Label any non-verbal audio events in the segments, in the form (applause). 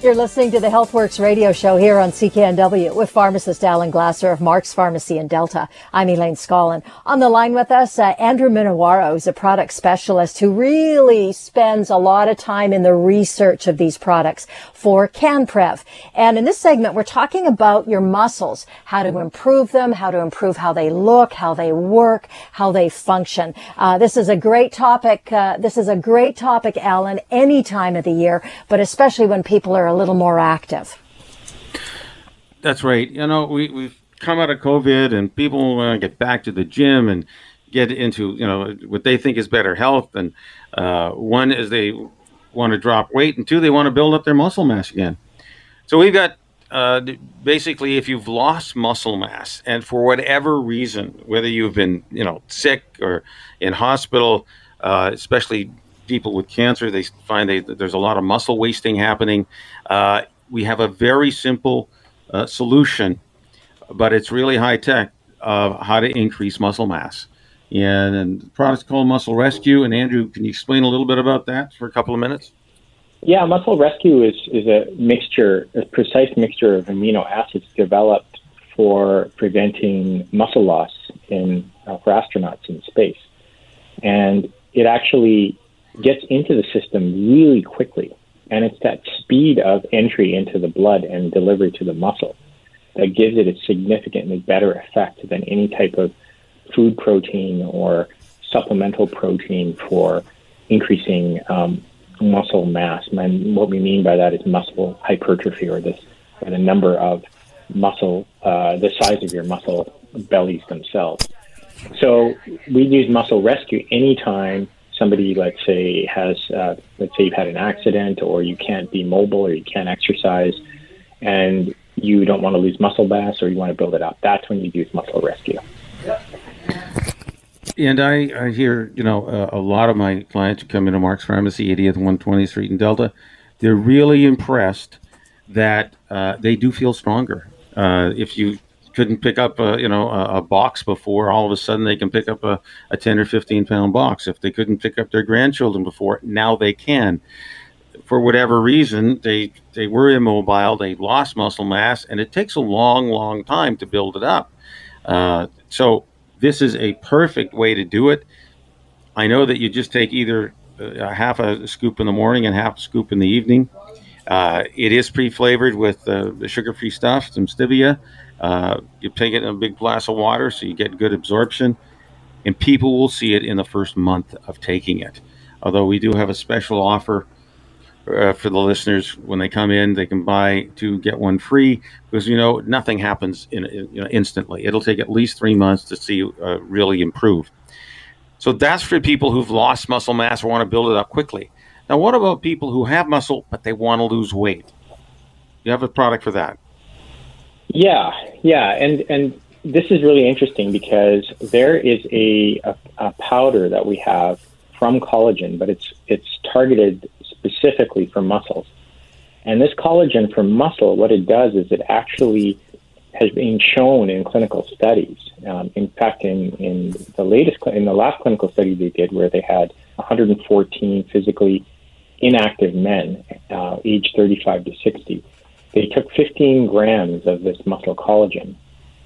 You're listening to the HealthWorks radio show here on CKNW with pharmacist Alan Glasser of Mark's Pharmacy in Delta. I'm Elaine Scollin. On the line with us, uh, Andrew Minowaro is a product specialist who really spends a lot of time in the research of these products for CanPrev. And in this segment, we're talking about your muscles, how to improve them, how to improve how they look, how they work, how they function. Uh, this is a great topic. Uh, this is a great topic, Alan, any time of the year, but especially when people are a little more active. That's right. You know, we, we've come out of COVID and people want to get back to the gym and get into, you know, what they think is better health. And uh, one is they want to drop weight, and two, they want to build up their muscle mass again. So we've got uh, basically, if you've lost muscle mass, and for whatever reason, whether you've been, you know, sick or in hospital, uh, especially people with cancer, they find they, there's a lot of muscle wasting happening. Uh, we have a very simple uh, solution, but it's really high tech of how to increase muscle mass. And, and the product's called Muscle Rescue. And Andrew, can you explain a little bit about that for a couple of minutes? Yeah, Muscle Rescue is, is a mixture, a precise mixture of amino acids developed for preventing muscle loss in uh, for astronauts in space. And it actually gets into the system really quickly. And it's that speed of entry into the blood and delivery to the muscle that gives it a significantly better effect than any type of food protein or supplemental protein for increasing um, muscle mass. And what we mean by that is muscle hypertrophy or this or the number of muscle, uh, the size of your muscle bellies themselves. So we use muscle rescue anytime somebody, let's say, has, uh, let's say you've had an accident or you can't be mobile or you can't exercise and you don't want to lose muscle mass or you want to build it up. That's when you use muscle rescue. And I, I hear, you know, uh, a lot of my clients who come into Mark's Pharmacy, 80th 120th Street in Delta, they're really impressed that uh, they do feel stronger. Uh, if you couldn't pick up a you know a, a, box before, all of a sudden they can pick up a, a 10 or 15 pound box. If they couldn't pick up their grandchildren before, now they can. For whatever reason, they they were immobile, they lost muscle mass, and it takes a long, long time to build it up. Uh, so this is a perfect way to do it. I know that you just take either a half a scoop in the morning and half a scoop in the evening. Uh, it is pre-flavored with uh, the sugar-free stuff, some stevia, uh, you take it in a big glass of water so you get good absorption, and people will see it in the first month of taking it. Although we do have a special offer uh, for the listeners when they come in, they can buy two get one free because you know nothing happens in, in you know, instantly. It'll take at least three months to see uh, really improve. So that's for people who've lost muscle mass or want to build it up quickly. Now, what about people who have muscle but they want to lose weight? You have a product for that. Yeah, yeah, and and this is really interesting because there is a, a, a powder that we have from collagen, but it's it's targeted specifically for muscles. And this collagen for muscle, what it does is it actually has been shown in clinical studies. Um, in fact, in, in the latest, in the last clinical study they did, where they had 114 physically inactive men, uh, aged 35 to 60, they took 15 grams of this muscle collagen,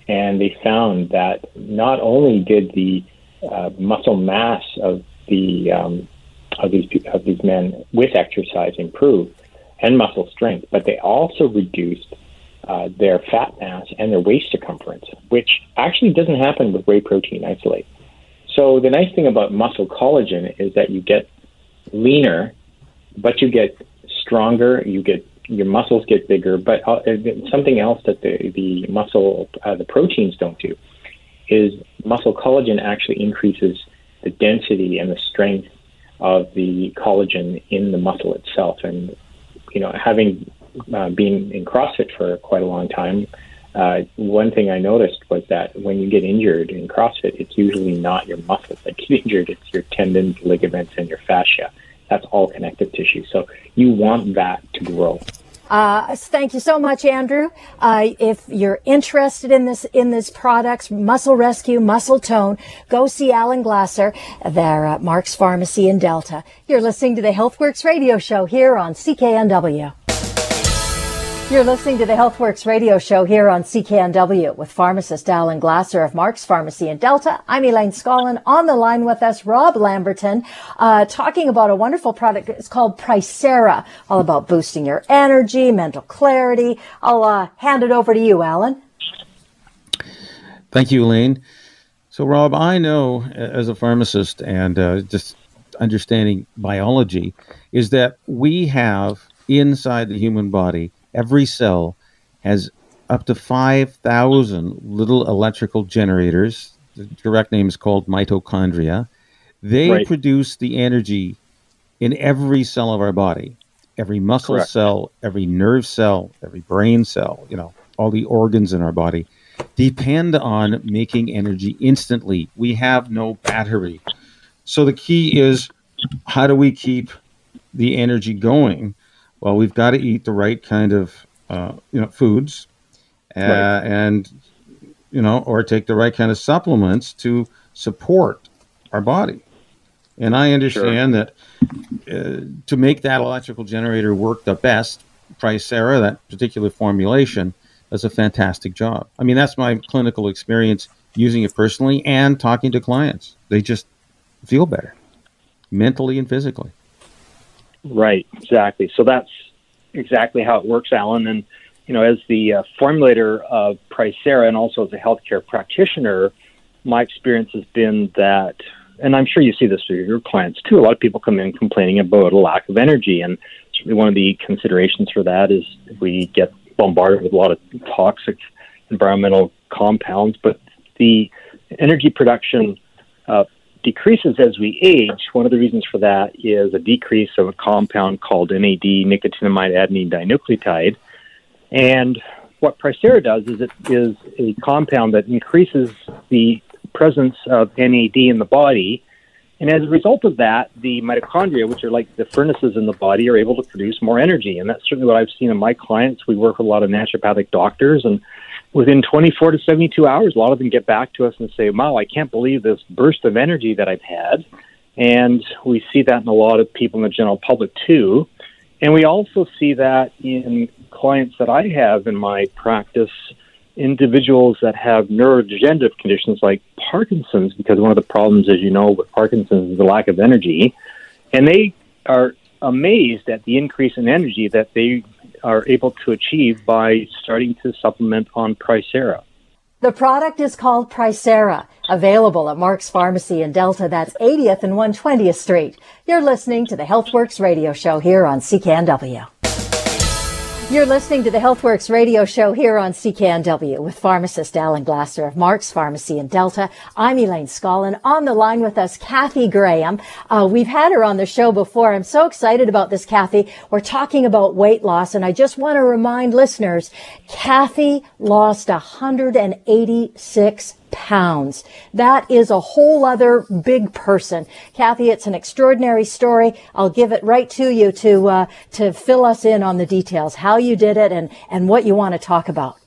and they found that not only did the uh, muscle mass of the um, of these of these men with exercise improve and muscle strength, but they also reduced uh, their fat mass and their waist circumference, which actually doesn't happen with whey protein isolate. So the nice thing about muscle collagen is that you get leaner, but you get stronger, you get your muscles get bigger. But uh, something else that the the muscle uh, the proteins don't do is muscle collagen actually increases the density and the strength of the collagen in the muscle itself. And you know, having uh, been in CrossFit for quite a long time, uh, one thing I noticed was that when you get injured in CrossFit, it's usually not your muscles that get (laughs) injured; it's your tendons, ligaments, and your fascia. That's all connective tissue. So you want that to grow. Uh, thank you so much, Andrew. Uh, if you're interested in this in this products, Muscle Rescue, Muscle Tone, go see Alan Glasser. They're at Mark's Pharmacy in Delta. You're listening to the HealthWorks radio show here on CKNW. You're listening to the HealthWorks radio show here on CKNW with pharmacist Alan Glasser of Mark's Pharmacy in Delta. I'm Elaine Scollin. On the line with us, Rob Lamberton, uh, talking about a wonderful product. It's called Pricera, all about boosting your energy, mental clarity. I'll uh, hand it over to you, Alan. Thank you, Elaine. So, Rob, I know as a pharmacist and uh, just understanding biology is that we have inside the human body every cell has up to 5,000 little electrical generators. The direct name is called mitochondria. They right. produce the energy in every cell of our body. Every muscle Correct. cell, every nerve cell, every brain cell, you know, all the organs in our body depend on making energy instantly. We have no battery. So the key is how do we keep the energy going well, we've got to eat the right kind of uh, you know foods, uh, right. and you know, or take the right kind of supplements to support our body. And I understand sure. that uh, to make that electrical generator work the best, Pricera, that particular formulation, does a fantastic job. I mean, that's my clinical experience using it personally and talking to clients. They just feel better mentally and physically. Right, exactly. So that's exactly how it works, Alan. And you know, as the uh, formulator of Pricera and also as a healthcare practitioner, my experience has been that, and I'm sure you see this with your clients too. A lot of people come in complaining about a lack of energy, and certainly one of the considerations for that is we get bombarded with a lot of toxic environmental compounds, but the energy production uh, decreases as we age. One of the reasons for that is a decrease of a compound called NAD, nicotinamide adenine dinucleotide. And what Pricera does is it is a compound that increases the presence of NAD in the body. And as a result of that, the mitochondria, which are like the furnaces in the body, are able to produce more energy. And that's certainly what I've seen in my clients. We work with a lot of naturopathic doctors, and within 24 to 72 hours, a lot of them get back to us and say, wow, I can't believe this burst of energy that I've had. And we see that in a lot of people in the general public too. And we also see that in clients that I have in my practice, individuals that have neurodegenerative conditions like Parkinson's, because one of the problems, as you know, with Parkinson's is the lack of energy. And they are amazed at the increase in energy that they are able to achieve by starting to supplement on Pricera. The product is called Pricera, available at Mark's Pharmacy in Delta. That's 80th and 120th Street. You're listening to the HealthWorks radio show here on CKNW. You're listening to the HealthWorks radio show here on CKNW with pharmacist Alan Glasser of Mark's Pharmacy in Delta. I'm Elaine Scollin. On the line with us, Kathy Graham. Uh, we've had her on the show before. I'm so excited about this, Kathy. We're talking about weight loss, and I just want to remind listeners, Kathy lost 186 pounds. That is a whole other big person. Kathy, it's an extraordinary story. I'll give it right to you to, uh, to fill us in on the details, how you did it and, and what you want to talk about.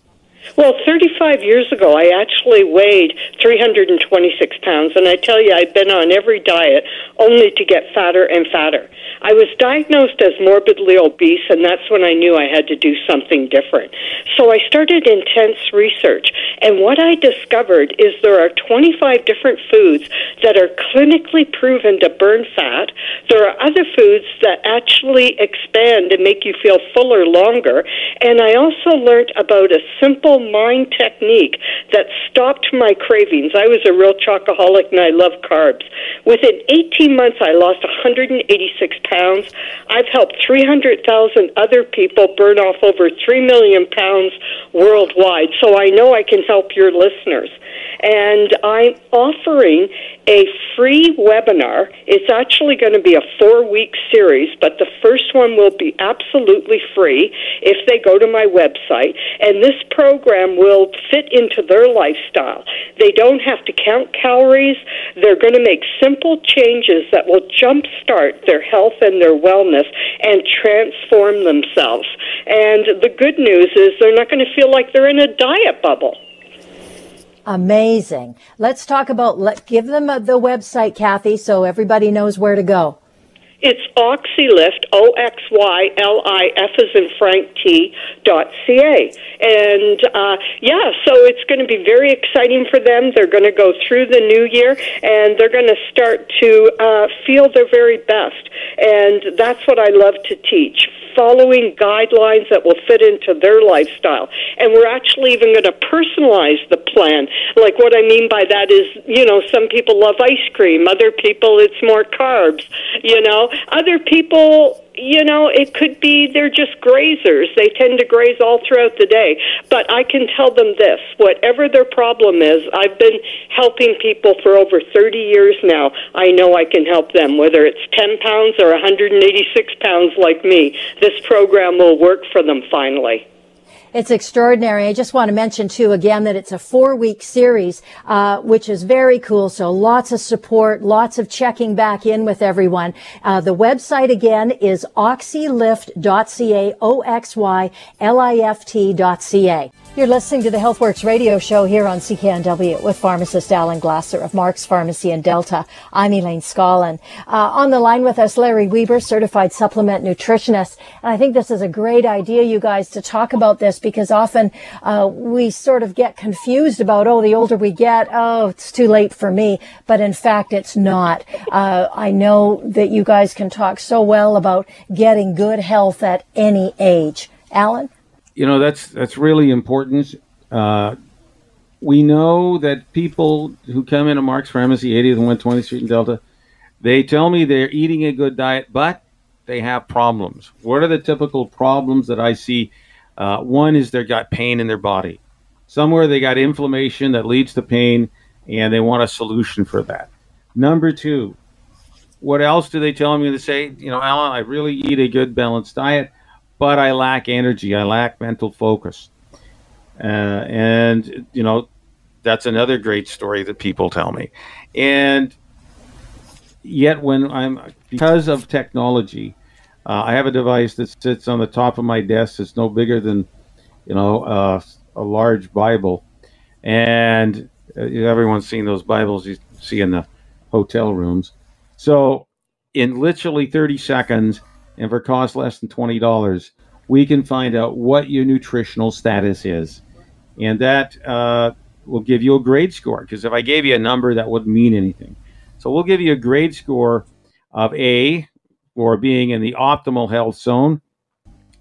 Well, 35 years ago, I actually weighed 326 pounds, and I tell you, I've been on every diet only to get fatter and fatter. I was diagnosed as morbidly obese, and that's when I knew I had to do something different. So I started intense research, and what I discovered is there are 25 different foods that are clinically proven to burn fat. There are other foods that actually expand and make you feel fuller longer. And I also learned about a simple simple mind technique that stopped my cravings. I was a real chocoholic and I love carbs. Within 18 months, I lost 186 pounds. I've helped 300,000 other people burn off over 3 million pounds worldwide. So I know I can help your listeners. And I'm offering a free webinar. It's actually going to be a four week series, but the first one will be absolutely free if they go to my website. And this program will fit into their lifestyle. They don't have to count calories. They're going to make simple changes that will jumpstart their health and their wellness and transform themselves. And the good news is they're not going to feel like they're in a diet bubble. Amazing. Let's talk about, let, give them the website, Kathy, so everybody knows where to go. It's Oxylift, O X Y L I F as in Frank T dot C A. And uh, yeah, so it's going to be very exciting for them. They're going to go through the new year and they're going to start to uh, feel their very best. And that's what I love to teach following guidelines that will fit into their lifestyle. And we're actually even going to personalize the plan. Like what I mean by that is, you know, some people love ice cream, other people it's more carbs, you know. Other people you know, it could be they're just grazers. They tend to graze all throughout the day. But I can tell them this whatever their problem is, I've been helping people for over 30 years now. I know I can help them, whether it's 10 pounds or 186 pounds like me. This program will work for them finally. It's extraordinary. I just want to mention too again that it's a four week series, uh, which is very cool. So lots of support, lots of checking back in with everyone. Uh, the website again is oxylift.ca, O-X-Y-L-I-F-T.ca. You're listening to the HealthWorks radio show here on CKNW with pharmacist Alan Glasser of Mark's Pharmacy in Delta. I'm Elaine Scollin. Uh, on the line with us, Larry Weber, certified supplement nutritionist. And I think this is a great idea, you guys, to talk about this because often uh, we sort of get confused about, oh, the older we get, oh, it's too late for me. But in fact, it's not. Uh, I know that you guys can talk so well about getting good health at any age. Alan? You know that's that's really important. Uh, we know that people who come into Mark's Pharmacy, 80th and 120th Street in Delta, they tell me they're eating a good diet, but they have problems. What are the typical problems that I see? Uh, one is they've got pain in their body. Somewhere they got inflammation that leads to pain, and they want a solution for that. Number two, what else do they tell me? to say, you know, Alan, I really eat a good balanced diet, but I lack energy. I lack mental focus. Uh, and, you know, that's another great story that people tell me. And yet, when I'm, because of technology, uh, I have a device that sits on the top of my desk. It's no bigger than, you know, uh, a large Bible. And uh, everyone's seen those Bibles you see in the hotel rooms. So, in literally 30 seconds, and for cost less than $20, we can find out what your nutritional status is. And that uh, will give you a grade score. Because if I gave you a number, that wouldn't mean anything. So we'll give you a grade score of A for being in the optimal health zone,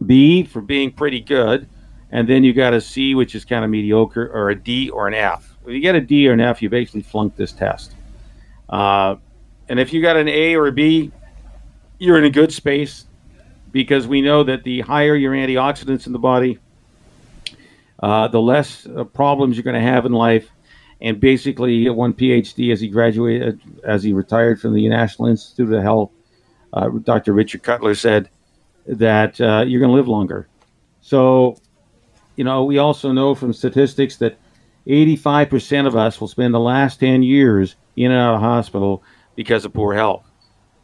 B for being pretty good, and then you got a C, which is kind of mediocre, or a D or an F. If you get a D or an F, you basically flunked this test. Uh, and if you got an A or a B, you're in a good space because we know that the higher your antioxidants in the body, uh, the less uh, problems you're going to have in life. And basically, one PhD as he graduated, as he retired from the National Institute of Health, uh, Dr. Richard Cutler said that uh, you're going to live longer. So, you know, we also know from statistics that 85% of us will spend the last 10 years in and out of hospital because of poor health.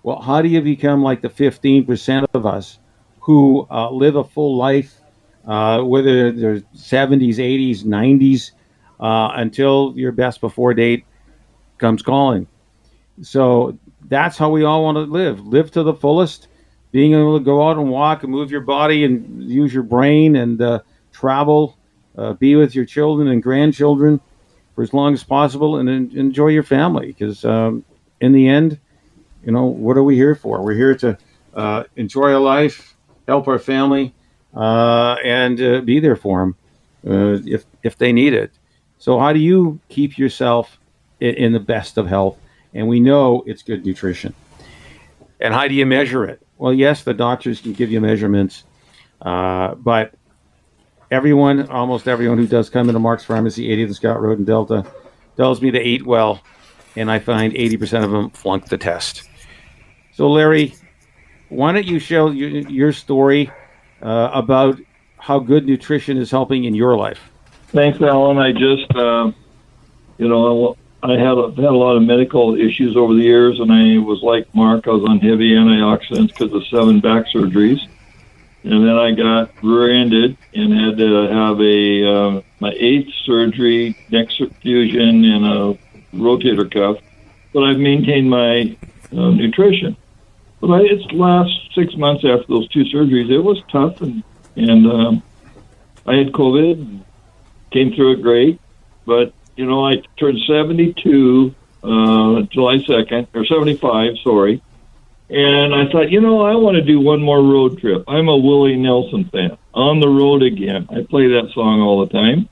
Well, how do you become like the 15% of us who uh, live a full life, uh, whether they're 70s, 80s, 90s, uh, until your best before date comes calling? So that's how we all want to live. Live to the fullest, being able to go out and walk and move your body and use your brain and uh, travel, uh, be with your children and grandchildren for as long as possible and enjoy your family. Because um, in the end, you know, what are we here for? We're here to uh, enjoy a life, help our family, uh, and uh, be there for them. uh, if if they need it. So how do you keep yourself in, in the best of health? And we know it's good nutrition. And how do you measure it? Well, yes, the doctors can give you measurements, uh, but everyone, almost everyone who does come into Mark's Pharmacy, 80th and Scott Road in Delta, tells me to eat well, and I find 80% of them flunk the test. So, Larry, why don't you share your, your story uh, about how good nutrition is helping in your life? Thanks, Alan. I just, uh, you know, I had a, had a lot of medical issues over the years, and I was like Mark. I was on heavy antioxidants because of seven back surgeries, and then I got rear-ended and had to have a uh, my eighth surgery, neck fusion, and a rotator cuff. But I've maintained my uh, nutrition. It's last six months after those two surgeries, it was tough, and and um, I had COVID, came through it great, but you know, I turned 72 uh, July 2nd, or 75, sorry. And I thought, you know, I want to do one more road trip. I'm a Willie Nelson fan. On the road again. I play that song all the time.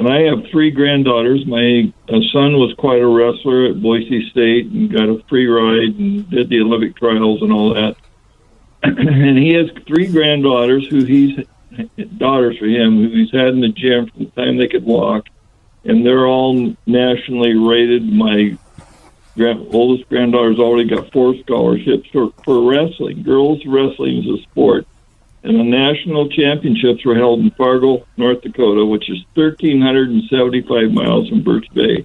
And I have three granddaughters. My uh, son was quite a wrestler at Boise State and got a free ride and did the Olympic trials and all that. (clears throat) and he has three granddaughters who he's daughters for him who he's had in the gym from the time they could walk and they're all nationally rated. My grand, oldest granddaughter's already got four scholarships for, for wrestling. Girls wrestling is a sport. And the national championships were held in Fargo, North Dakota, which is 1,375 miles from Birch Bay.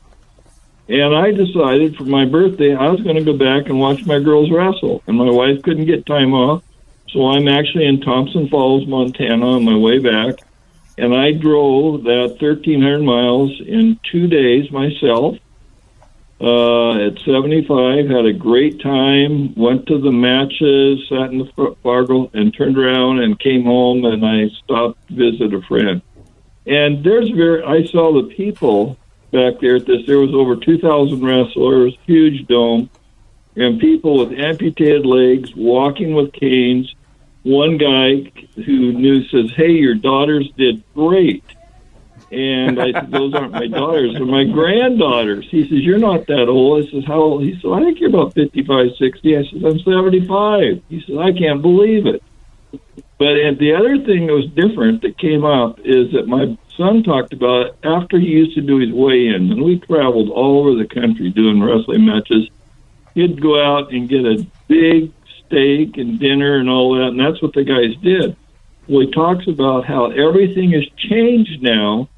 And I decided for my birthday I was going to go back and watch my girls wrestle. And my wife couldn't get time off. So I'm actually in Thompson Falls, Montana on my way back and I drove that 1,300 miles in two days myself. Uh, at 75, had a great time. Went to the matches, sat in the Fargo, and turned around and came home. And I stopped to visit a friend. And there's very, I saw the people back there at this. There was over 2,000 wrestlers, huge dome, and people with amputated legs, walking with canes one guy who knew says, "Hey, your daughters did great." And I said, "Those aren't my daughters; they're my granddaughters." He says, "You're not that old." I says, "How old?" He said, "I think you're about fifty-five, sixty." I says, "I'm seventy-five." He says, "I can't believe it." But and the other thing that was different that came up is that my son talked about after he used to do his weigh-in, and we traveled all over the country doing wrestling matches. He'd go out and get a big steak and dinner and all that, and that's what the guys did. Well, he talks about how everything has changed now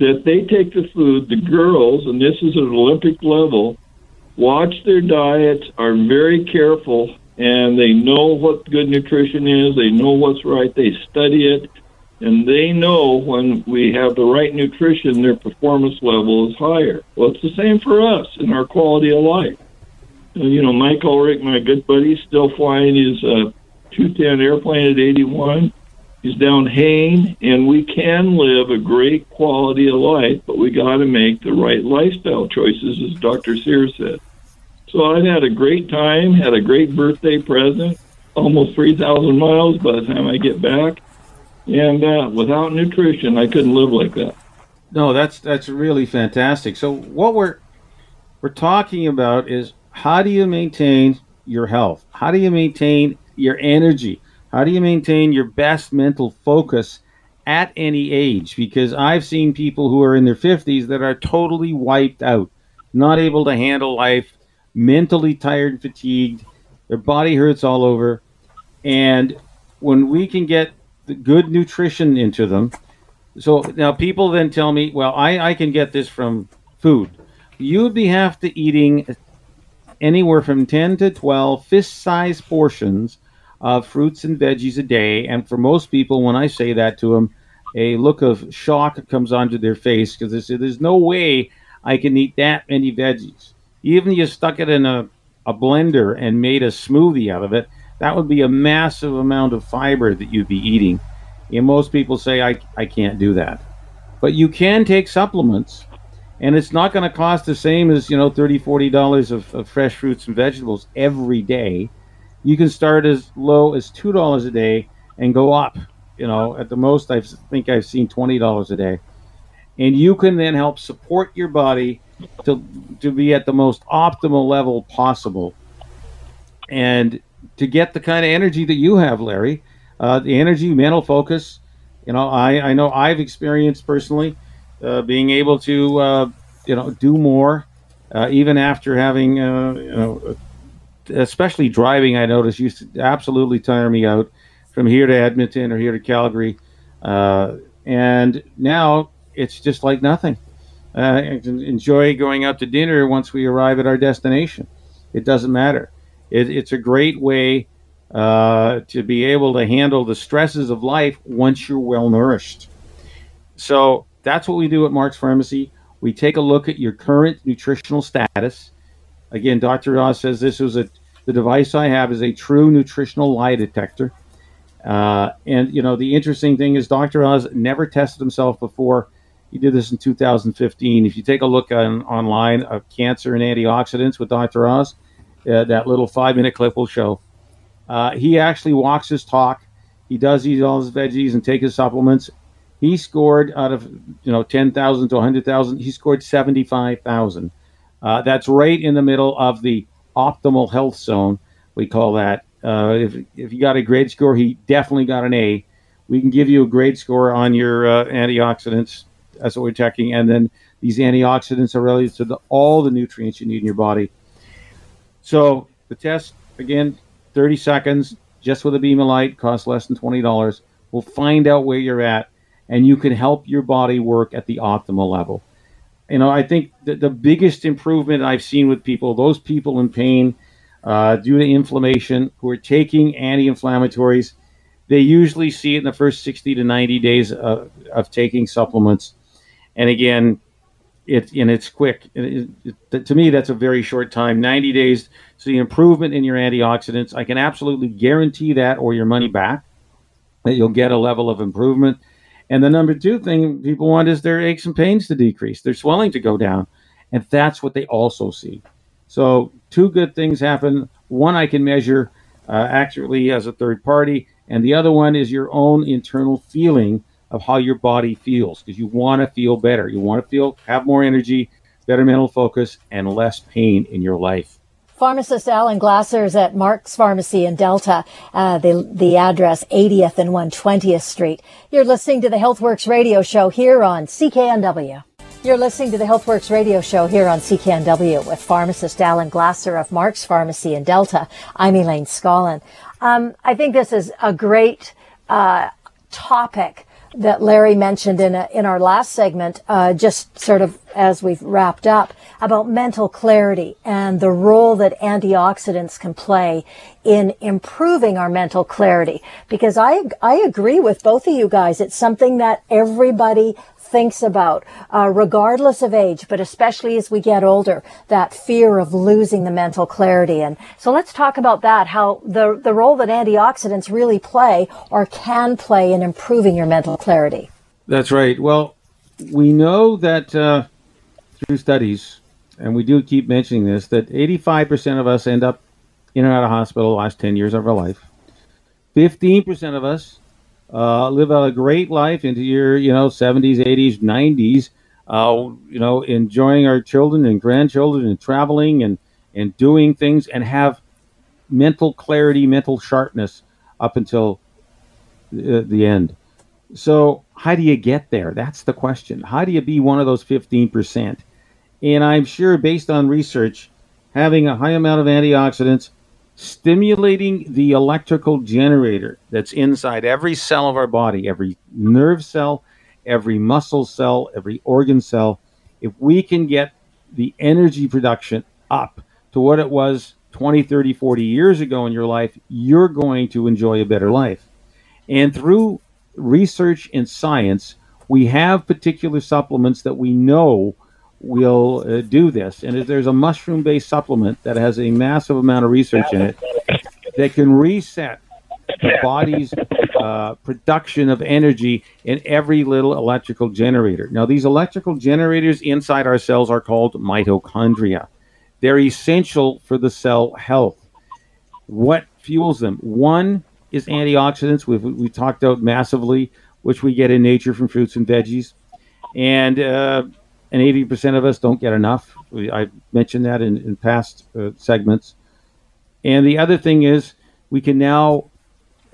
that they take the food, the girls, and this is at Olympic level, watch their diets, are very careful, and they know what good nutrition is, they know what's right, they study it, and they know when we have the right nutrition, their performance level is higher. Well, it's the same for us in our quality of life. Uh, you know, Mike Ulrich, my good buddy, still flying his uh, 210 airplane at 81. He's down Hain, and we can live a great quality of life, but we got to make the right lifestyle choices, as Dr. Sears said. So I've had a great time, had a great birthday present, almost 3,000 miles by the time I get back. And uh, without nutrition, I couldn't live like that. No, that's that's really fantastic. So what we're we're talking about is how do you maintain your health? How do you maintain your energy? How do you maintain your best mental focus at any age? Because I've seen people who are in their 50s that are totally wiped out, not able to handle life, mentally tired and fatigued, their body hurts all over. And when we can get the good nutrition into them, so now people then tell me, well, I, I can get this from food. You would be have to eating anywhere from 10 to 12 fist sized portions of fruits and veggies a day. And for most people, when I say that to them, a look of shock comes onto their face because they say, There's no way I can eat that many veggies. Even if you stuck it in a, a blender and made a smoothie out of it, that would be a massive amount of fiber that you'd be eating. And most people say, I, I can't do that. But you can take supplements and it's not going to cost the same as you know $30, 40 dollars of, of, fresh fruits and vegetables every day you can start as low as two dollars a day and go up you know, at the most, I think I've seen twenty dollars a day, and you can then help support your body to to be at the most optimal level possible, and to get the kind of energy that you have, Larry, uh, the energy, mental focus. You know, I I know I've experienced personally uh, being able to uh, you know do more, uh, even after having uh, you know, especially driving. I noticed used to absolutely tire me out from here to Edmonton or here to Calgary, uh, and now it's just like nothing. Uh, enjoy going out to dinner once we arrive at our destination. It doesn't matter. It, it's a great way uh, to be able to handle the stresses of life once you're well nourished. So that's what we do at Mark's Pharmacy. We take a look at your current nutritional status. Again, Dr. Oz says this was a the device I have is a true nutritional lie detector. Uh, and you know the interesting thing is Dr. Oz never tested himself before. He did this in 2015. If you take a look on online of cancer and antioxidants with Dr. Oz, uh, that little five minute clip will show. Uh, he actually walks his talk. He does eat all his veggies and take his supplements. He scored out of you know 10,000 to 100,000. He scored 75,000. Uh, that's right in the middle of the optimal health zone. We call that. Uh, if if you got a grade score, he definitely got an A. We can give you a grade score on your uh, antioxidants. That's what we're checking, and then these antioxidants are related to the, all the nutrients you need in your body. So the test again, 30 seconds, just with a beam of light, costs less than twenty dollars. We'll find out where you're at, and you can help your body work at the optimal level you know, I think the, biggest improvement I've seen with people, those people in pain uh, due to inflammation who are taking anti-inflammatories, they usually see it in the first 60 to 90 days of, of taking supplements. And again, it and it's quick. It, it, to me, that's a very short time. 90 days to see improvement in your antioxidants. I can absolutely guarantee that, or your money back, that you'll get a level of improvement. And the number two thing people want is their aches and pains to decrease, their swelling to go down. And that's what they also see. So, two good things happen. One, I can measure uh, accurately as a third party, and the other one is your own internal feeling of how your body feels because you want to feel better. You want to feel, have more energy, better mental focus, and less pain in your life. Pharmacist Alan Glasser is at Mark's Pharmacy in Delta, uh, the, the address 80th and 120th Street. You're listening to the HealthWorks radio show here on CKNW. You're listening to the HealthWorks radio show here on CKNW with pharmacist Alan Glasser of Mark's Pharmacy in Delta. I'm Elaine Scollin. Um, I think this is a great uh, topic that Larry mentioned in a, in our last segment, uh, just sort of as we've wrapped up about mental clarity and the role that antioxidants can play in improving our mental clarity. Because I I agree with both of you guys. It's something that everybody thinks about, uh, regardless of age, but especially as we get older, that fear of losing the mental clarity. And so let's talk about that, how the, the role that antioxidants really play or can play in improving your mental clarity. That's right. Well, we know that uh, through studies, and we do keep mentioning this, that 85% of us end up in and out of hospital the last 10 years of our life. 15% of us uh, live a great life into your, you know, 70s, 80s, 90s, uh, you know, enjoying our children and grandchildren and traveling and, and doing things and have mental clarity, mental sharpness up until the, the end. So, how do you get there? That's the question. How do you be one of those 15%? And I'm sure, based on research, having a high amount of antioxidants stimulating the electrical generator that's inside every cell of our body, every nerve cell, every muscle cell, every organ cell. If we can get the energy production up to what it was 20, 30, 40 years ago in your life, you're going to enjoy a better life. And through research and science, we have particular supplements that we know will uh, do this. And there's a mushroom based supplement that has a massive amount of research in it that can reset the body's uh, production of energy in every little electrical generator. Now, these electrical generators inside our cells are called mitochondria. They're essential for the cell health. What fuels them? One is antioxidants. We've we talked about massively, which we get in nature from fruits and veggies, and uh, and eighty percent of us don't get enough. We, I mentioned that in, in past uh, segments. And the other thing is, we can now.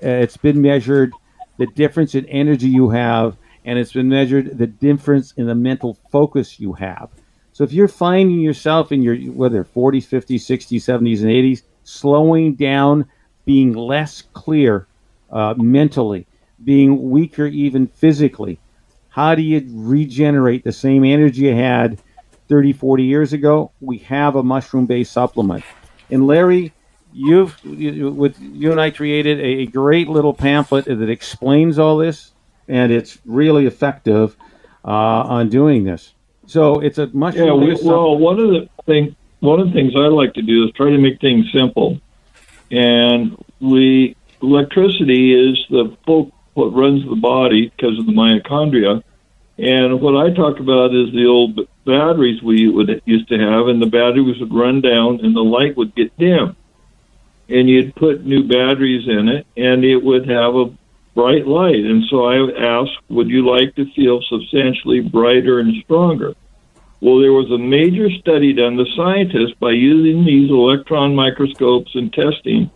Uh, it's been measured the difference in energy you have, and it's been measured the difference in the mental focus you have. So if you're finding yourself in your whether 40s, 50s, 60s, 70s, and 80s, slowing down, being less clear uh, mentally, being weaker even physically, how do you regenerate the same energy you had 30, 40 years ago? We have a mushroom-based supplement. And Larry, you've you, with you and I created a, great little pamphlet that explains all this, and it's really effective uh, on doing this. So it's a much yeah. We, well, one of the thing one of the things I like to do is try to make things simple, and we electricity is the bulk what runs the body because of the mitochondria. And what I talk about is the old batteries we would used to have, and the batteries would run down, and the light would get dim. And you'd put new batteries in it, and it would have a bright light. And so I asked, would you like to feel substantially brighter and stronger? Well, there was a major study done. The scientists, by using these electron microscopes and testing,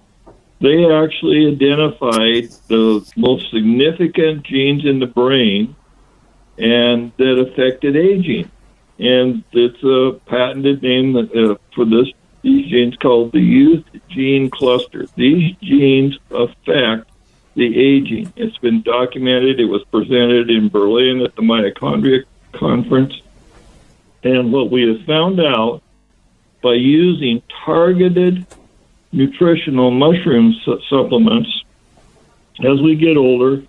they actually identified the most significant genes in the brain and that affected aging. And it's a patented name uh, for this these genes called the youth gene cluster. These genes affect the aging. It's been documented. It was presented in Berlin at the Mitochondria Conference. And what we have found out by using targeted nutritional mushroom su- supplements, as we get older,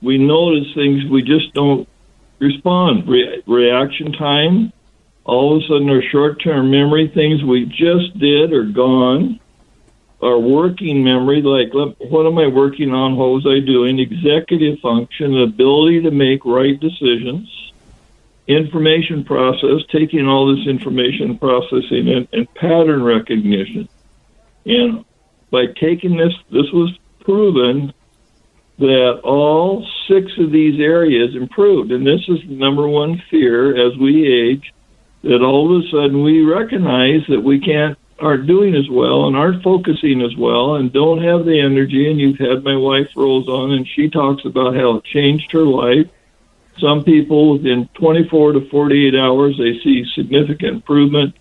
we notice things we just don't respond. Re- reaction time, all of a sudden our short term memory, things we just did are gone our working memory, like what am I working on? What was I doing? Executive function, ability to make right decisions, information process, taking all this information, processing it, and pattern recognition. And by taking this, this was proven that all six of these areas improved. And this is the number one fear as we age that all of a sudden we recognize that we can't aren't doing as well and aren't focusing as well and don't have the energy. And you've had my wife Rose on, and she talks about how it changed her life. Some people within 24 to 48 hours they see significant improvement.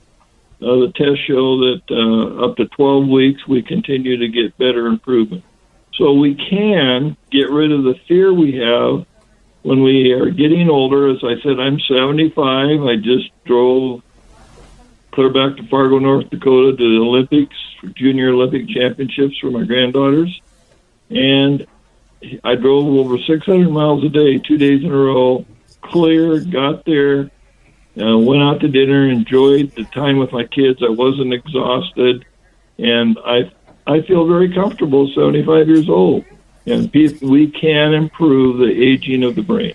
Uh, the tests show that uh, up to 12 weeks we continue to get better improvement. So we can get rid of the fear we have when we are getting older. As I said, I'm 75. I just drove clear back to Fargo, North Dakota to the Olympics, Junior Olympic Championships for my granddaughters. And I drove over 600 miles a day, two days in a row, clear, got there, uh, went out to dinner, enjoyed the time with my kids. I wasn't exhausted. And I, I feel very comfortable 75 years old. And we can improve the aging of the brain.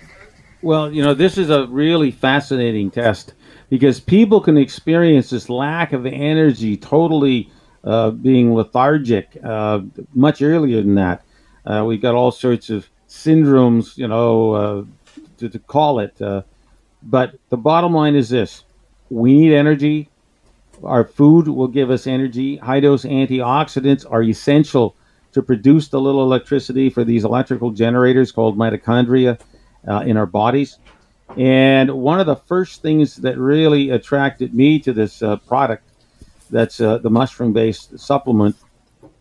Well, you know, this is a really fascinating test because people can experience this lack of energy, totally uh, being lethargic, uh, much earlier than that. Uh, we've got all sorts of syndromes, you know, uh, to, to, call it. But the bottom line is this we need energy. Our food will give us energy. High dose antioxidants are essential to produce the little electricity for these electrical generators called mitochondria uh, in our bodies. And one of the first things that really attracted me to this uh, product, that's uh, the mushroom based supplement,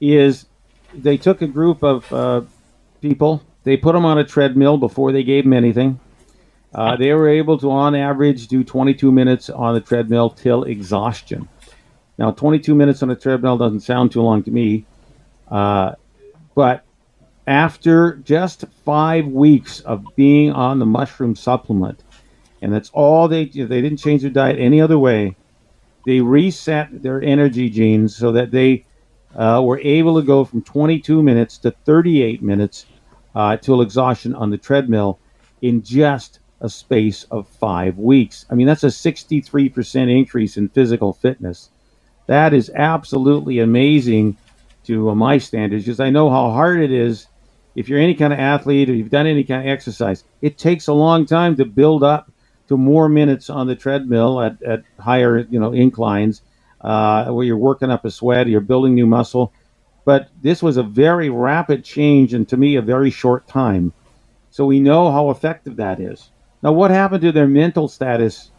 is they took a group of uh, people, they put them on a treadmill before they gave them anything. Uh, they were able to, on average, do 22 minutes on the treadmill till exhaustion. Now, 22 minutes on a treadmill doesn't sound too long to me, uh, but after just five weeks of being on the mushroom supplement, and that's all they they didn't change their diet any other way. They reset their energy genes so that they uh, were able to go from 22 minutes to 38 minutes uh, till exhaustion on the treadmill in just a space of five weeks. I mean, that's a 63% increase in physical fitness. That is absolutely amazing to uh, my standards because I know how hard it is if you're any kind of athlete or you've done any kind of exercise, it takes a long time to build up to more minutes on the treadmill at, at higher you know inclines uh, where you're working up a sweat, you're building new muscle. But this was a very rapid change, and to me, a very short time. So we know how effective that is. Now, what happened to their mental status?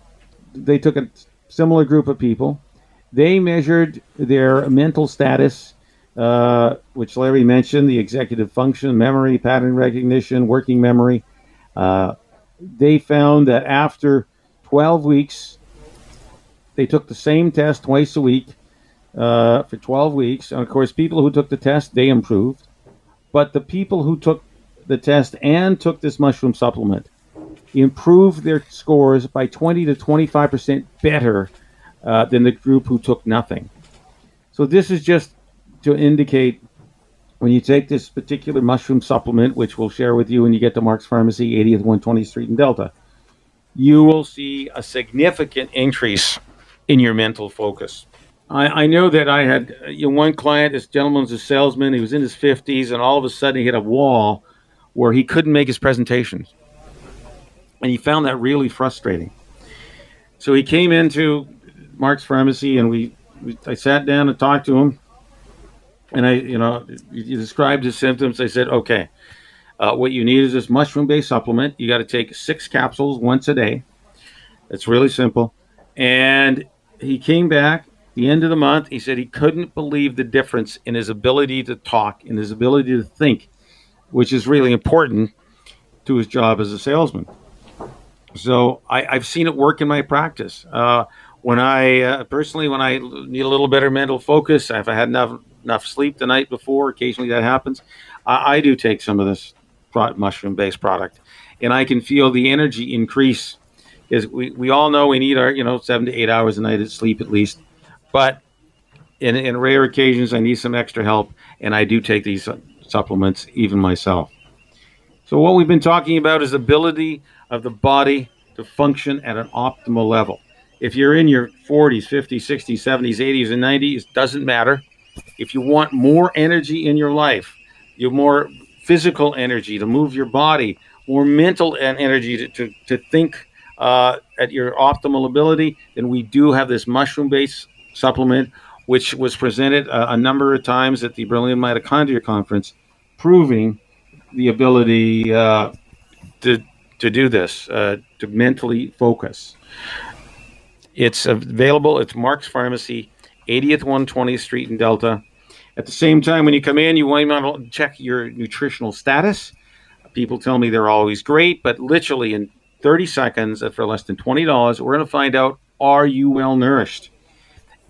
They took a similar group of people. They measured their mental status, uh, which Larry mentioned the executive function, memory, pattern recognition, working memory. Uh, they found that after 12 weeks, they took the same test twice a week uh, for 12 weeks. And of course, people who took the test, they improved. But the people who took the test and took this mushroom supplement improved their scores by 20 to 25% better uh, than the group who took nothing. So this is just to indicate when you take this particular mushroom supplement, which we'll share with you when you get to Mark's Pharmacy, 80th 120th Street in Delta, you will see a significant increase in your mental focus. I, I know that I had you know, one client, this gentleman was a salesman, he was in his 50s, and all of a sudden he hit a wall where he couldn't make his presentations. And he found that really frustrating. So he came into Mark's Pharmacy and we, we I sat down and talked to him and I, you know, you described his symptoms. I said, okay, uh, what you need is this mushroom-based supplement. You got to take six capsules once a day. It's really simple. And he came back the end of the month. He said he couldn't believe the difference in his ability to talk, in his ability to think, which is really important to his job as a salesman. So I, have seen it work in my practice. Uh, when I uh, personally, when I need a little better mental focus, if I had enough enough sleep the night before. Occasionally that happens. I, I do take some of this mushroom based product, and I can feel the energy increase. Is we, we all know we need our you know seven to eight hours a night of sleep at least, but in, in rare occasions I need some extra help, and I do take these supplements even myself. So what we've been talking about is ability of the body to function at an optimal level. If you're in your 40s, 50s, 60s, 70s, 80s, and 90s, doesn't matter. If you want more energy in your life, you more physical energy to move your body, more mental energy to, to, to think uh, at your optimal ability, then we do have this mushroom based supplement, which was presented a, a, number of times at the Brilliant Mitochondria Conference, proving the ability uh, to, to do this, uh, to mentally focus. It's available at Mark's Pharmacy 80th 120th Street in Delta. At the same time, when you come in, you want to check your nutritional status. People tell me they're always great, but literally in 30 seconds, for less than $20, we're going to find out are you well nourished?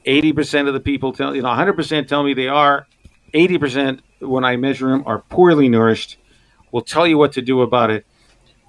80% of the people tell you know 100% tell me they are. 80% when I measure them are poorly nourished. We'll tell you what to do about it.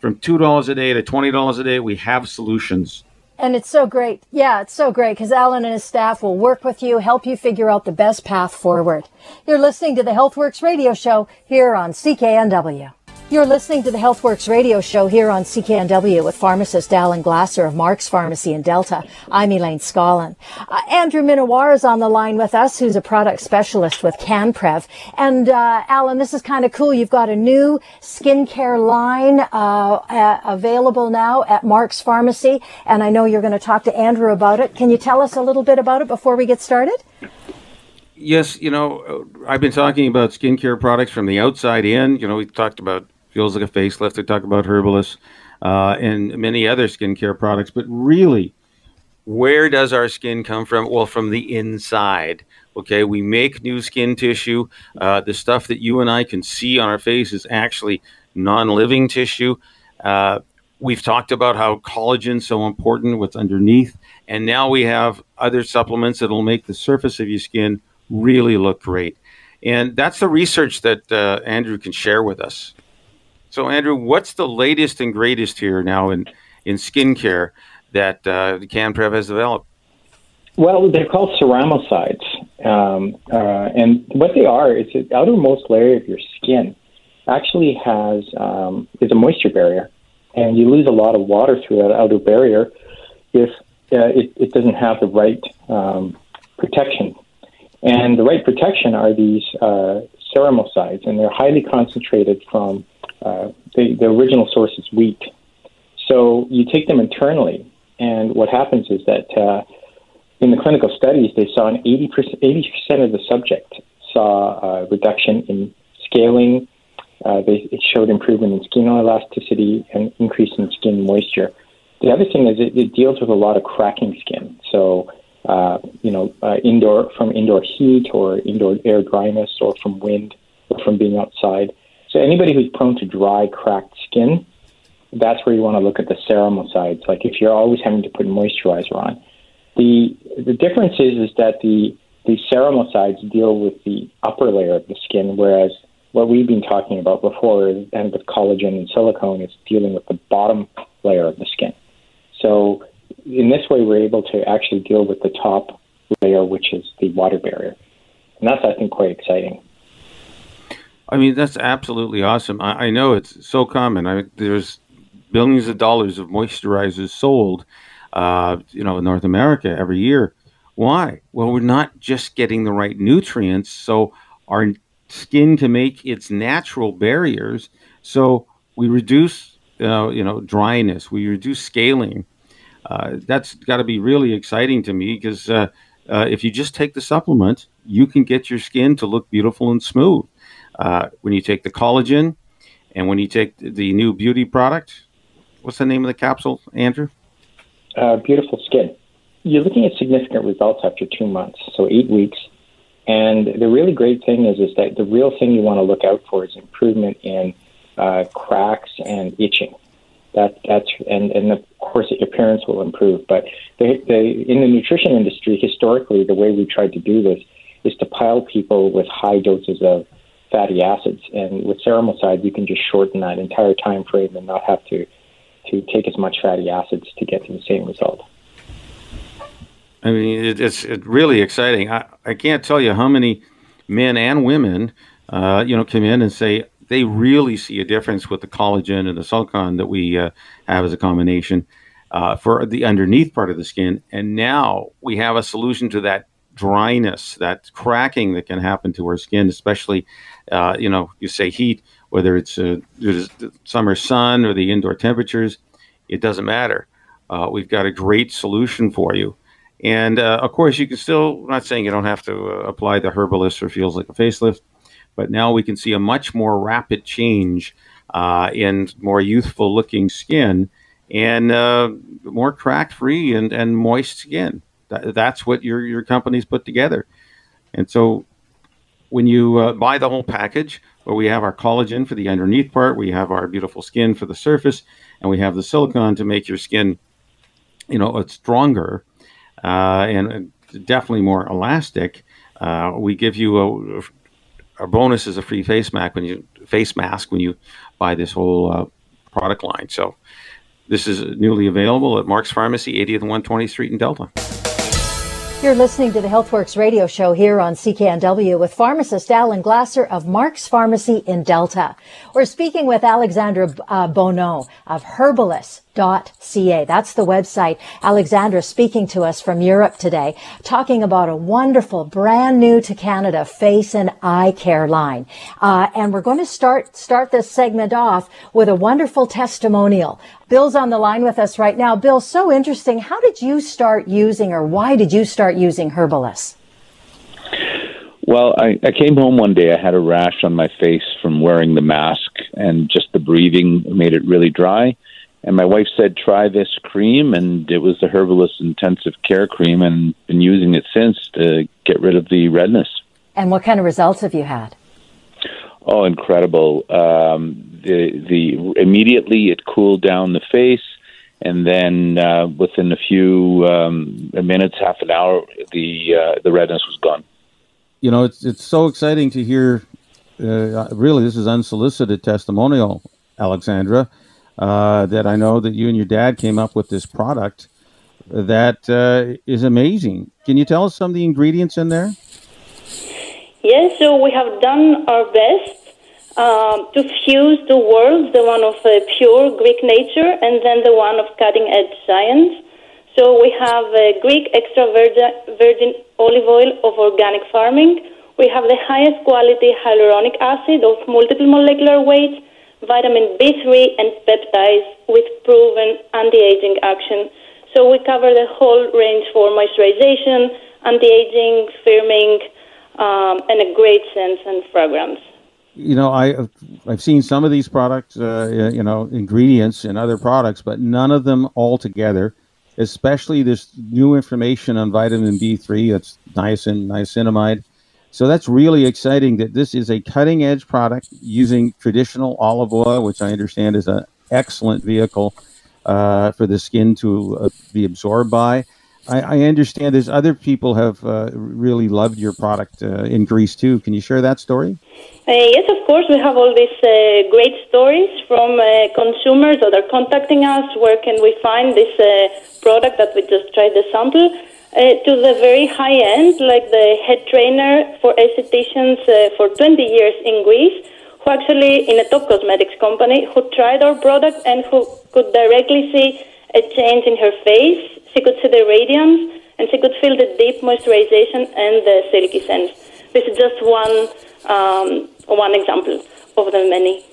From $2 a day to $20 a day, we have solutions. And it's so great. Yeah, it's so great because Alan and his staff will work with you, help you figure out the best path forward. You're listening to the HealthWorks radio show here on CKNW. You're listening to the HealthWorks radio show here on CKNW with pharmacist Alan Glasser of Mark's Pharmacy in Delta. I'm Elaine Scollin. Uh, Andrew Minowar is on the line with us, who's a product specialist with CanPrev. And uh, Alan, this is kind of cool. You've got a new skincare line uh, available now at Mark's Pharmacy, and I know you're going to talk to Andrew about it. Can you tell us a little bit about it before we get started? Yes, you know, I've been talking about skincare products from the outside in. You know, we talked about feels like a facelift. I talk about Herbellis uh, and many other skincare products, but really, where does our skin come from? Well, from the inside. Okay, we make new skin tissue. Uh, the stuff that you and I can see on our face is actually non-living tissue. Uh, we've talked about how collagen is so important, what's underneath, and now we have other supplements that will make the surface of your skin really look great. And that's the research that uh, Andrew can share with us. So, Andrew, what's the latest and greatest here now in, in skincare that uh, CanPrev has developed? Well, they're called ceramosides. Um, uh, and what they are is the outermost layer of your skin actually has um, is a moisture barrier, and you lose a lot of water through that outer barrier if uh, it, it, doesn't have the right um, protection. And the right protection are these uh, ceramosides, and they're highly concentrated from uh, the, the original source is wheat. So you take them internally, and what happens is that uh, in the clinical studies, they saw an 80%, 80% of the subject saw a reduction in scaling. Uh, they, it showed improvement in skin elasticity and increase in skin moisture. The other thing is it, it deals with a lot of cracking skin. So, uh, you know, uh, indoor from indoor heat or indoor air dryness or from wind or from being outside. So anybody who's prone to dry, cracked skin, that's where you want to look at the ceramosides. Like if you're always having to put moisturizer on, the the difference is is that the the ceramosides deal with the upper layer of the skin, whereas what we've been talking about before and with collagen and silicone is dealing with the bottom layer of the skin. So in this way, we're able to actually deal with the top layer, which is the water barrier, and that's I think quite exciting. I mean, that's absolutely awesome. I, I know it's so common. I, there's billions of dollars of moisturizers sold, uh, you know, in North America every year. Why? Well, we're not just getting the right nutrients, so our skin can make its natural barriers. So we reduce, uh, you know, dryness. We reduce scaling. Uh, that's got to be really exciting to me because uh, uh, if you just take the supplement, you can get your skin to look beautiful and smooth. Uh, when you take the collagen and when you take the new beauty product, what's the name of the capsule, Andrew? Uh, beautiful skin. You're looking at significant results after two months, so eight weeks. And the really great thing is, is that the real thing you want to look out for is improvement in uh, cracks and itching. That that's and and of course your appearance will improve. But the, the, in the nutrition industry, historically, the way we tried to do this is to pile people with high doses of fatty acids. And with ceramoside, you can just shorten that entire time frame and not have to to take as much fatty acids to get to the same result. I mean, it, it's it really exciting. I, I can't tell you how many men and women, uh, you know, come in and say they really see a difference with the collagen and the silicon that we uh, have as a combination uh, for the underneath part of the skin. And now we have a solution to that dryness, that cracking that can happen to our skin, especially, uh, you know, you say heat, whether it's uh, summer sun or the indoor temperatures, it doesn't matter. Uh, we've got a great solution for you. And uh, of course, you can still, I'm not saying you don't have to uh, apply the Herbellis or feels like a facelift, but now we can see a much more rapid change uh, in more youthful looking skin and more crack free and, and moist skin. That, that's what your your company's put together. And so when you uh, buy the whole package, where we have our collagen for the underneath part, we have our beautiful skin for the surface, and we have the silicone to make your skin, you know, stronger uh, and definitely more elastic. Uh, we give you a, our bonus is a free face mask when you face mask when you buy this whole uh, product line. So this is newly available at Mark's Pharmacy, 80th and 120th Street in Delta. You're listening to the HealthWorks radio show here on CKNW with pharmacist Alan Glasser of Mark's Pharmacy in Delta. We're speaking with Alexandra uh, Bonneau of Herbellis ca. That's the website. Alexandra speaking to us from Europe today, talking about a wonderful, brand new to Canada face and eye care line. Uh, and we're going to start start this segment off with a wonderful testimonial. Bill's on the line with us right now. Bill, so interesting. How did you start using, or why did you start using Herbellis? Well, I, I came home one day. I had a rash on my face from wearing the mask, and just the breathing made it really dry. And my wife said, try this cream. And it was the Herbellis Intensive Care Cream, and been using it since to get rid of the redness. And what kind of results have you had? Oh, incredible! Um, the the immediately it cooled down the face, and then uh, within a few um, minutes, half an hour, the uh, the redness was gone. You know, it's it's so exciting to hear. Uh, really, this is unsolicited testimonial, Alexandra uh, that I know that you and your dad came up with this product that uh, is amazing. Can you tell us some of the ingredients in there? Yes, so we have done our best um, to fuse the worlds, the one of uh, pure Greek nature and then the one of cutting edge science. So we have Greek extra virgin, virgin olive oil of organic farming. We have the highest quality hyaluronic acid of multiple molecular weights, vitamin B3, and peptides with proven anti-aging action. So we cover the whole range for moisturization, anti-aging, firming, um, and a great scent and fragrance. You know, I I've seen some of these products, uh, you know, ingredients in other products, but none of them all together. Especially this new information on vitamin B3, that's niacin, niacinamide. So that's really exciting that this is a cutting edge product using traditional olive oil, which I understand is an excellent vehicle uh, for the skin to uh, be absorbed by. I, I, understand there's other people have uh, really loved your product uh, in Greece too. Can you share that story? Uh, yes, of course. We have all these uh, great stories from consumers that are contacting us. Where can we find this product that we just tried the sample? To the very high end, like the head trainer for estheticians for 20 years in Greece, who actually in a top cosmetics company who tried our product and who could directly see a change in her face. She could see the radiance and she could feel the deep moisturization and the silky sense. This is just one um, one example of the many.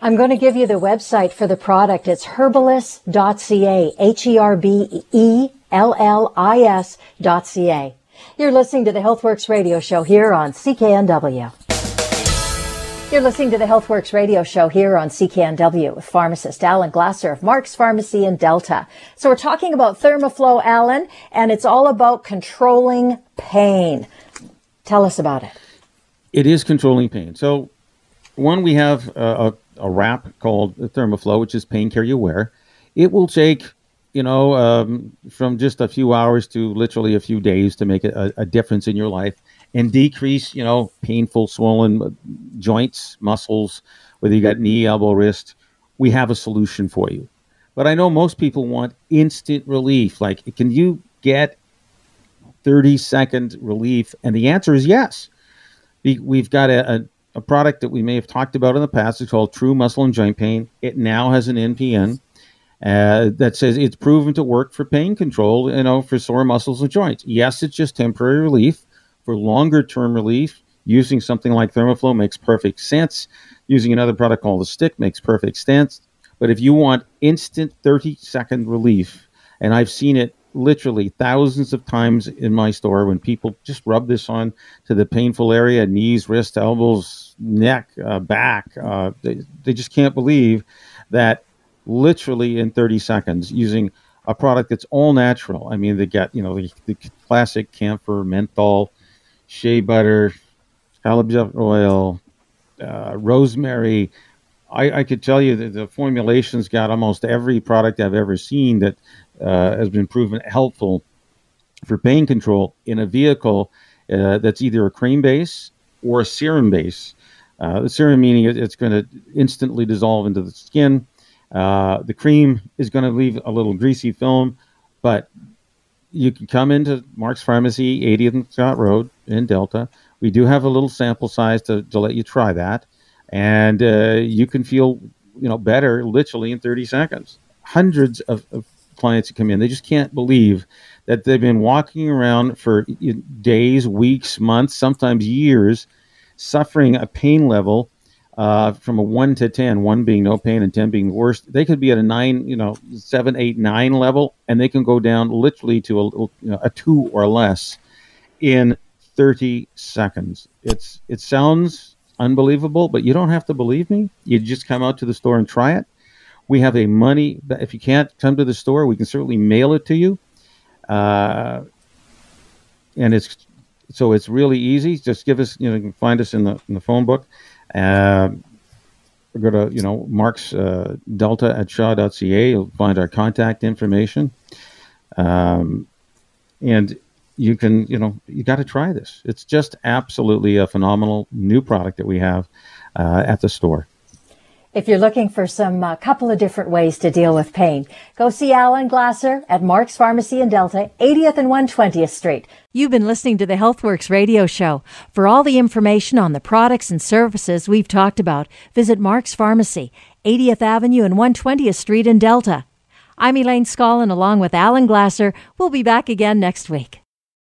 I'm going to give you the website for the product. It's herbellis.ca, H-E-R-B-E-L-L-I-S.ca. You're listening to the HealthWorks radio show here on CKNW. You're listening to the HealthWorks radio show here on CKNW with pharmacist Alan Glasser of Mark's Pharmacy in Delta. So we're talking about Thermoflow, Alan, and it's all about controlling pain. Tell us about it. It is controlling pain. So, one, we have a, a wrap called Thermoflow, which is Pain Care You Wear. It will take you know, um, from just a few hours to literally a few days to make a, a difference in your life and decrease, you know, painful, swollen joints, muscles, whether you got knee, elbow, wrist, we have a solution for you. But I know most people want instant relief. Like, can you get 30 second relief? And the answer is yes. We've got a, a, a product that we may have talked about in the past. It's called True Muscle and Joint Pain. It now has an NPN. Uh, that says it's proven to work for pain control, you know, for sore muscles and joints. Yes, it's just temporary relief, for longer term relief, using something like Thermoflow makes perfect sense. Using another product called the stick makes perfect sense. But if you want instant 30 second relief, and I've seen it literally thousands of times in my store when people just rub this on to the painful area knees, wrists, elbows, neck, uh, back. Uh, they, they just can't believe that literally in 30 seconds using a product that's all natural. I mean, they get, you know, the, the classic camphor, menthol, shea butter, halibut oil, uh, rosemary. I, I, could tell you that the formulation's got almost every product I've ever seen that uh, has been proven helpful for pain control in a vehicle uh, that's either a cream base or a serum base. Uh, the serum meaning it's going to instantly dissolve into the skin. Uh, the cream is going to leave a little greasy film, but you can come into Mark's Pharmacy, 80th and Scott Road in Delta. We do have a little sample size to, to let you try that, and uh, you can feel you know better literally in 30 seconds. Hundreds of, of clients who come in, they just can't believe that they've been walking around for days, weeks, months, sometimes years, suffering a pain level uh, from a one to 10, one being no pain and 10 being the worst, they could be at a nine, you know, seven, eight, nine level, and they can go down literally to a, you know, a two or less in 30 seconds. It's It sounds unbelievable, but you don't have to believe me. You just come out to the store and try it. We have a money, if you can't come to the store, we can certainly mail it to you. Uh, and it's so it's really easy. Just give us, you know, you can find us in the in the phone book. Uh, go to you know Mark's uh, Delta at Shaw.ca. You'll find our contact information, um, and you can you know you got to try this. It's just absolutely a phenomenal new product that we have uh, at the store. If you're looking for some uh, couple of different ways to deal with pain, go see Alan Glasser at Mark's Pharmacy in Delta, 80th and 120th Street. You've been listening to the HealthWorks radio show. For all the information on the products and services we've talked about, visit Mark's Pharmacy, 80th Avenue and 120th Street in Delta. I'm Elaine Scollin along with Alan Glasser. We'll be back again next week.